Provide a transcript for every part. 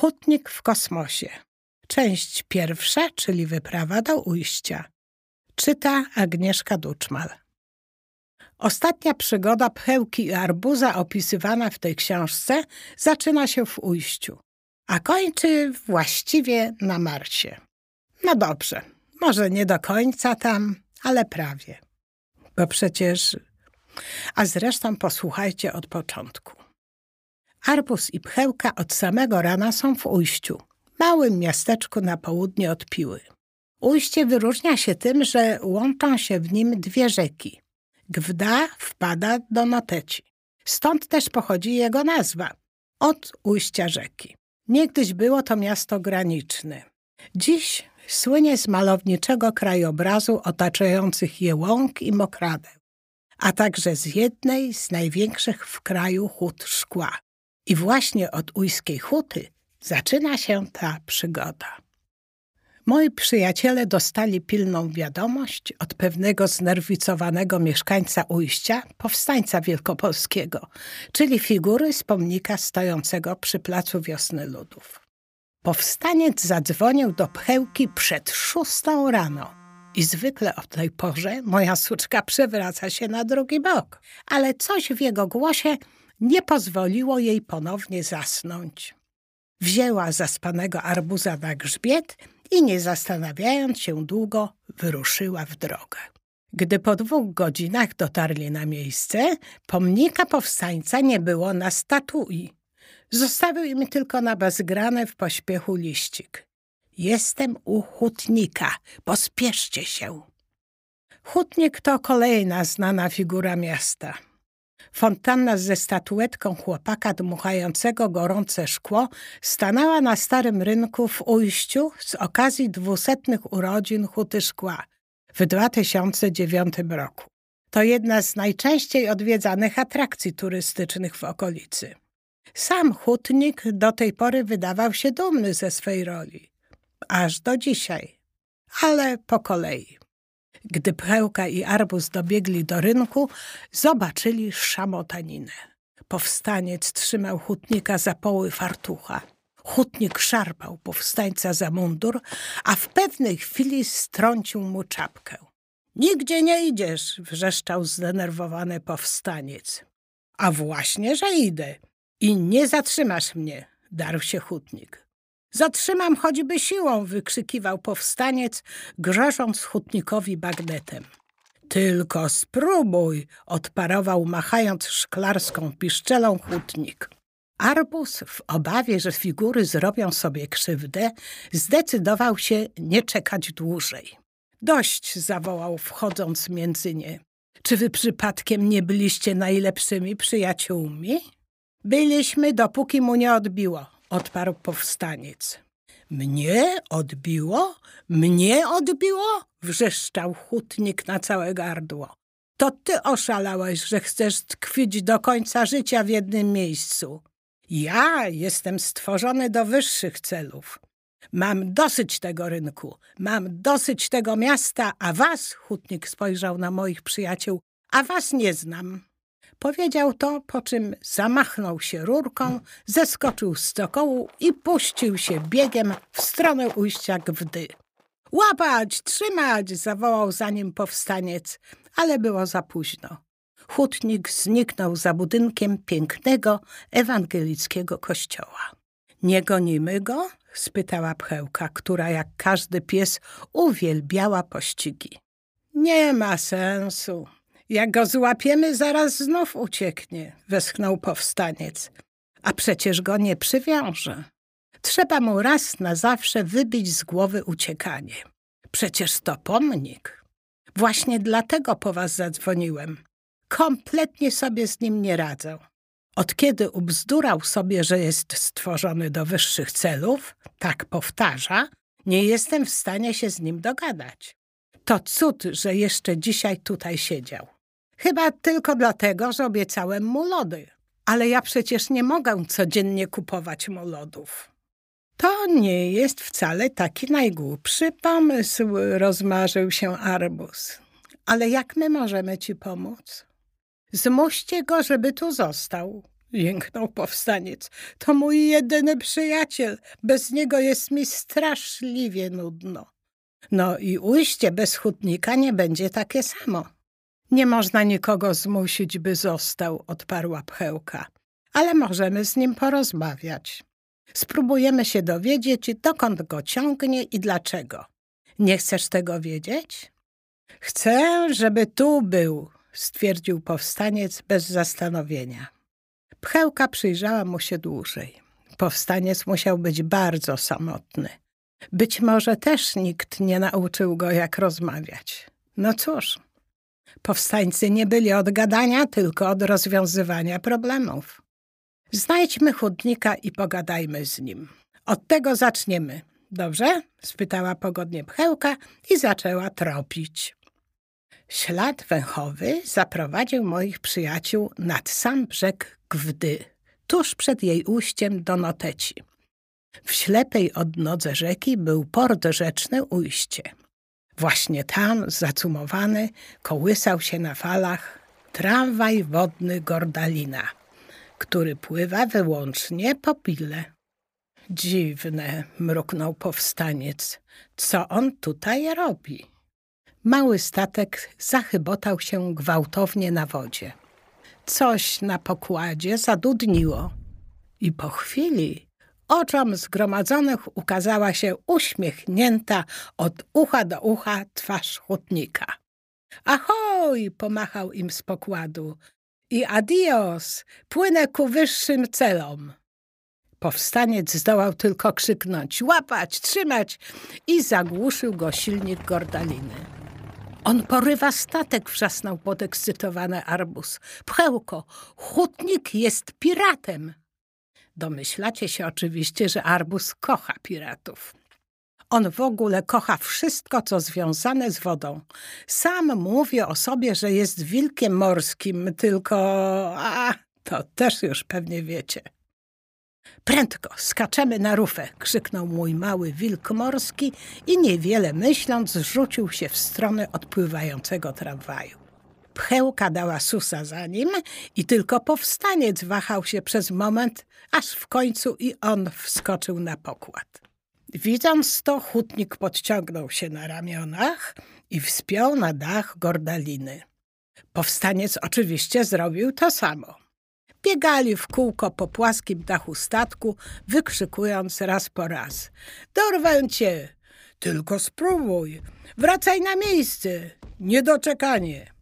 Hutnik w kosmosie. Część pierwsza, czyli wyprawa do ujścia. Czyta Agnieszka Duczmal. Ostatnia przygoda pchełki i arbuza opisywana w tej książce zaczyna się w ujściu, a kończy właściwie na Marsie. No dobrze, może nie do końca tam, ale prawie. Bo przecież... A zresztą posłuchajcie od początku. Arbus i pchełka od samego rana są w ujściu, małym miasteczku na południe od Piły. Ujście wyróżnia się tym, że łączą się w nim dwie rzeki. Gwda wpada do Noteci. Stąd też pochodzi jego nazwa od ujścia rzeki. Niegdyś było to miasto graniczne. Dziś słynie z malowniczego krajobrazu otaczających je łąk i mokradeł, a także z jednej z największych w kraju hut szkła. I właśnie od ujskiej huty zaczyna się ta przygoda. Moi przyjaciele dostali pilną wiadomość od pewnego znerwicowanego mieszkańca ujścia, powstańca wielkopolskiego, czyli figury z pomnika stojącego przy placu Wiosny Ludów. Powstaniec zadzwonił do pchełki przed szóstą rano. I zwykle o tej porze moja suczka przewraca się na drugi bok, ale coś w jego głosie nie pozwoliło jej ponownie zasnąć. Wzięła zaspanego arbuza na grzbiet i nie zastanawiając się długo, wyruszyła w drogę. Gdy po dwóch godzinach dotarli na miejsce, pomnika powstańca nie było na statui. Zostawił im tylko na bezgrane w pośpiechu liścik. Jestem u hutnika, pospieszcie się. Hutnik to kolejna znana figura miasta. Fontanna ze statuetką chłopaka dmuchającego gorące szkło stanęła na starym rynku w Ujściu z okazji dwusetnych urodzin Huty Szkła w 2009 roku. To jedna z najczęściej odwiedzanych atrakcji turystycznych w okolicy. Sam hutnik do tej pory wydawał się dumny ze swej roli. Aż do dzisiaj. Ale po kolei. Gdy Pchełka i Arbus dobiegli do rynku, zobaczyli szamotaninę. Powstaniec trzymał hutnika za poły fartucha. Hutnik szarpał powstańca za mundur, a w pewnej chwili strącił mu czapkę. Nigdzie nie idziesz, wrzeszczał zdenerwowany powstaniec. A właśnie, że idę. I nie zatrzymasz mnie, darł się hutnik. Zatrzymam choćby siłą, wykrzykiwał powstaniec, grożąc hutnikowi bagnetem. Tylko spróbuj, odparował machając szklarską piszczelą hutnik. Arbus, w obawie, że figury zrobią sobie krzywdę, zdecydował się nie czekać dłużej. Dość, zawołał, wchodząc między nie. Czy wy przypadkiem nie byliście najlepszymi przyjaciółmi? Byliśmy, dopóki mu nie odbiło, odparł powstaniec. Mnie odbiło? Mnie odbiło? wrzeszczał hutnik na całe gardło. To ty oszalałeś, że chcesz tkwić do końca życia w jednym miejscu. Ja jestem stworzony do wyższych celów. Mam dosyć tego rynku, mam dosyć tego miasta, a was, hutnik spojrzał na moich przyjaciół, a was nie znam. Powiedział to, po czym zamachnął się rurką, zeskoczył z stokołu i puścił się biegiem w stronę ujścia Gwdy. Łapać, trzymać! zawołał za nim powstaniec, ale było za późno. Hutnik zniknął za budynkiem pięknego ewangelickiego kościoła. Nie gonimy go? spytała pchełka, która jak każdy pies uwielbiała pościgi. Nie ma sensu, jak go złapiemy, zaraz znów ucieknie, westchnął powstaniec. A przecież go nie przywiąże. Trzeba mu raz na zawsze wybić z głowy uciekanie. Przecież to pomnik. Właśnie dlatego po was zadzwoniłem. Kompletnie sobie z nim nie radzę. Od kiedy ubzdurał sobie, że jest stworzony do wyższych celów, tak powtarza, nie jestem w stanie się z nim dogadać. To cud, że jeszcze dzisiaj tutaj siedział. Chyba tylko dlatego, że obiecałem mu lody. Ale ja przecież nie mogę codziennie kupować mu lodów. To nie jest wcale taki najgłupszy pomysł, rozmarzył się Arbus. Ale jak my możemy ci pomóc? Zmuście go, żeby tu został. jęknął powstaniec. To mój jedyny przyjaciel. Bez niego jest mi straszliwie nudno. No i ujście bez hutnika nie będzie takie samo. Nie można nikogo zmusić, by został, odparła pchełka. Ale możemy z nim porozmawiać. Spróbujemy się dowiedzieć, dokąd go ciągnie i dlaczego. Nie chcesz tego wiedzieć? Chcę, żeby tu był, stwierdził powstaniec bez zastanowienia. Pchełka przyjrzała mu się dłużej. Powstaniec musiał być bardzo samotny. Być może też nikt nie nauczył go, jak rozmawiać. No cóż, powstańcy nie byli od gadania, tylko od rozwiązywania problemów. Znajdźmy chudnika i pogadajmy z nim. Od tego zaczniemy. Dobrze? spytała pogodnie pchełka i zaczęła tropić. Ślad węchowy zaprowadził moich przyjaciół nad sam brzeg Gwdy, tuż przed jej ujściem do Noteci. W ślepej odnodze rzeki był port rzeczny ujście. Właśnie tam, zacumowany, kołysał się na falach tramwaj wodny Gordalina, który pływa wyłącznie po pile. Dziwne, mruknął powstaniec. Co on tutaj robi? Mały statek zachybotał się gwałtownie na wodzie. Coś na pokładzie zadudniło i po chwili oczom zgromadzonych ukazała się uśmiechnięta od ucha do ucha twarz hutnika. Ahoj! pomachał im z pokładu. I adios! Płynę ku wyższym celom. Powstaniec zdołał tylko krzyknąć łapać, trzymać i zagłuszył go silnik gordaliny. On porywa statek, wrzasnął podekscytowany arbus. Pchełko, hutnik jest piratem. Domyślacie się oczywiście, że arbus kocha piratów. On w ogóle kocha wszystko, co związane z wodą. Sam mówi o sobie, że jest wilkiem morskim, tylko... a, to też już pewnie wiecie. Prędko, skaczemy na rufę, krzyknął mój mały wilk morski i niewiele myśląc rzucił się w stronę odpływającego tramwaju. Pchełka dała susa za nim i tylko powstaniec wahał się przez moment, aż w końcu i on wskoczył na pokład. Widząc to, hutnik podciągnął się na ramionach i wspiął na dach gordaliny. Powstaniec oczywiście zrobił to samo. Biegali w kółko po płaskim dachu statku, wykrzykując raz po raz. Dorwę cię! Tylko spróbuj! Wracaj na miejsce! Niedoczekanie!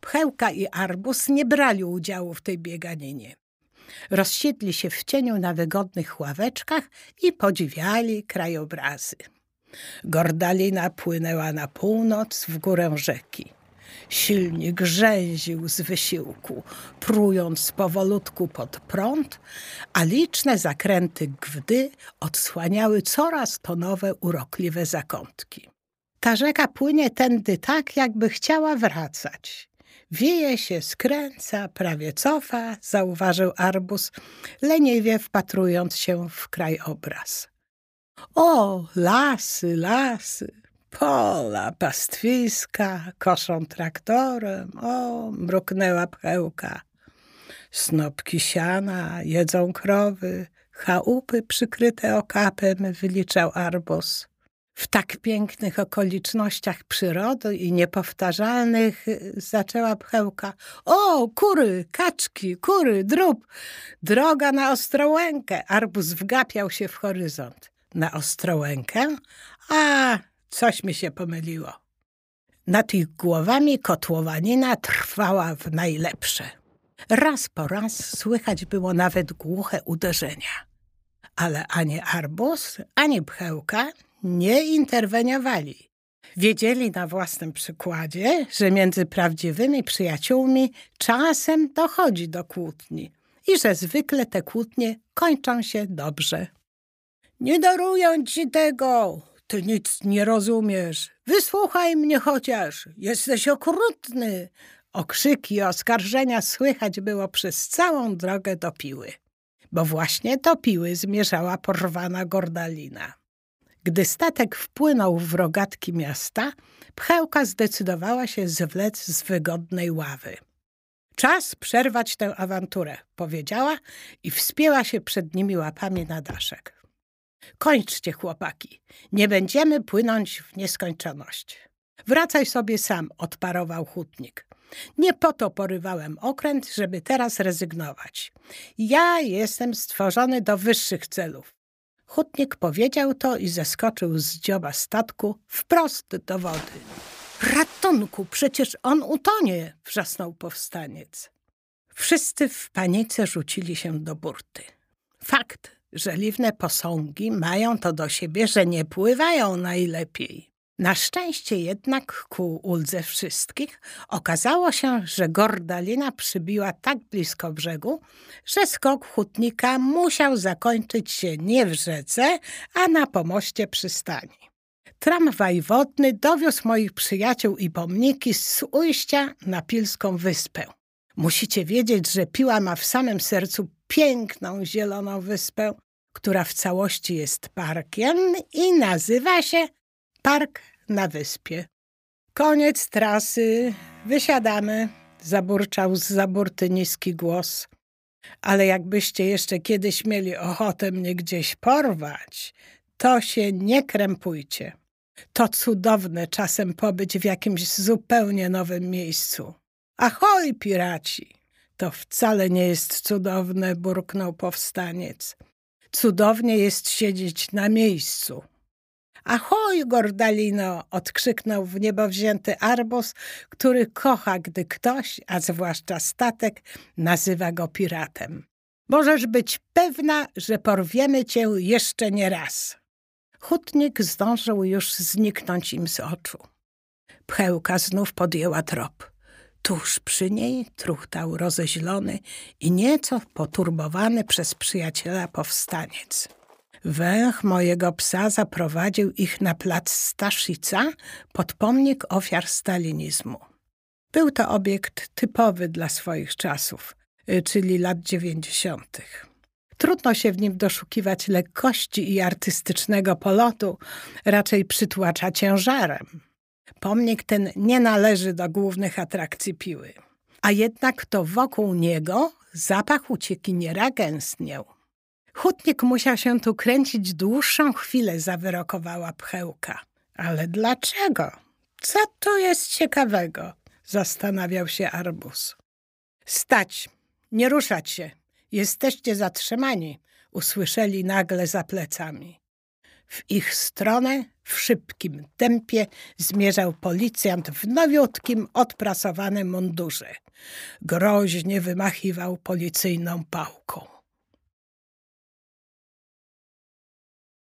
Pchełka i Arbus nie brali udziału w tej bieganinie. Rozsiedli się w cieniu na wygodnych ławeczkach i podziwiali krajobrazy. Gordalina płynęła na północ w górę rzeki. Silnik rzęził z wysiłku, prując powolutku pod prąd, a liczne zakręty gwdy odsłaniały coraz to nowe, urokliwe zakątki. Ta rzeka płynie tędy tak, jakby chciała wracać. Wieje się, skręca, prawie cofa, zauważył Arbus, leniwie wpatrując się w krajobraz. O, lasy, lasy, Pola pastwiska, koszą traktorem, o, mruknęła pchełka. Snopki siana, jedzą krowy, chałupy przykryte okapem, wyliczał Arbos. W tak pięknych okolicznościach przyrody i niepowtarzalnych zaczęła pchełka. O, kury, kaczki, kury, drób. Droga na Ostrołękę. Arbus wgapiał się w horyzont. Na Ostrołękę? A, Coś mi się pomyliło. Nad ich głowami kotłowanina trwała w najlepsze. Raz po raz słychać było nawet głuche uderzenia. Ale ani arbus, ani pchełka nie interweniowali. Wiedzieli na własnym przykładzie, że między prawdziwymi przyjaciółmi czasem dochodzi do kłótni i że zwykle te kłótnie kończą się dobrze. Nie daruję ci tego, ty nic nie rozumiesz. Wysłuchaj mnie chociaż. Jesteś okrutny. Okrzyki oskarżenia słychać było przez całą drogę do Piły. Bo właśnie do Piły zmierzała porwana Gordalina. Gdy statek wpłynął w rogatki miasta, pchełka zdecydowała się zwlec z wygodnej ławy. Czas przerwać tę awanturę, powiedziała i wspięła się przed nimi łapami na daszek. Kończcie, chłopaki, nie będziemy płynąć w nieskończoność. Wracaj sobie sam, odparował hutnik. Nie po to porywałem okręt, żeby teraz rezygnować. Ja jestem stworzony do wyższych celów. Hutnik powiedział to i zeskoczył z dzioba statku wprost do wody. Ratunku, przecież on utonie! wrzasnął powstaniec. Wszyscy w panice rzucili się do burty. Fakt, że liwne posągi mają to do siebie, że nie pływają najlepiej. Na szczęście jednak ku uldze wszystkich okazało się, że gordalina przybiła tak blisko brzegu, że skok hutnika musiał zakończyć się nie w rzece, a na pomoście przystani. Tramwaj wodny dowiózł moich przyjaciół i pomniki z ujścia na Pilską Wyspę. Musicie wiedzieć, że Piła ma w samym sercu piękną zieloną wyspę, która w całości jest parkiem i nazywa się Park na Wyspie. Koniec trasy, wysiadamy, zaburczał z zaburty niski głos. Ale jakbyście jeszcze kiedyś mieli ochotę mnie gdzieś porwać, to się nie krępujcie. To cudowne czasem pobyć w jakimś zupełnie nowym miejscu. Ahoj, piraci! To wcale nie jest cudowne, burknął powstaniec. Cudownie jest siedzieć na miejscu. Ahoj, Gordalino! odkrzyknął w niebo wzięty arbus, który kocha, gdy ktoś, a zwłaszcza statek, nazywa go piratem. Możesz być pewna, że porwiemy cię jeszcze nie raz. Hutnik zdążył już zniknąć im z oczu. Pchełka znów podjęła trop. Tuż przy niej truchtał rozeźlony i nieco poturbowany przez przyjaciela powstaniec. Węch mojego psa zaprowadził ich na plac Staszica pod pomnik ofiar stalinizmu. Był to obiekt typowy dla swoich czasów, y, czyli lat dziewięćdziesiątych. Trudno się w nim doszukiwać lekkości i artystycznego polotu, raczej przytłacza ciężarem. Pomnik ten nie należy do głównych atrakcji Piły. A jednak to wokół niego zapach uciekiniera gęstniał. Hutnik musiał się tu kręcić dłuższą chwilę, zawyrokowała pchełka. Ale dlaczego? Co tu jest ciekawego? Zastanawiał się Arbus. Stać, nie ruszać się. Jesteście zatrzymani, usłyszeli nagle za plecami. W ich stronę w szybkim tempie zmierzał policjant w nowiutkim, odprasowanym mundurze. Groźnie wymachiwał policyjną pałką.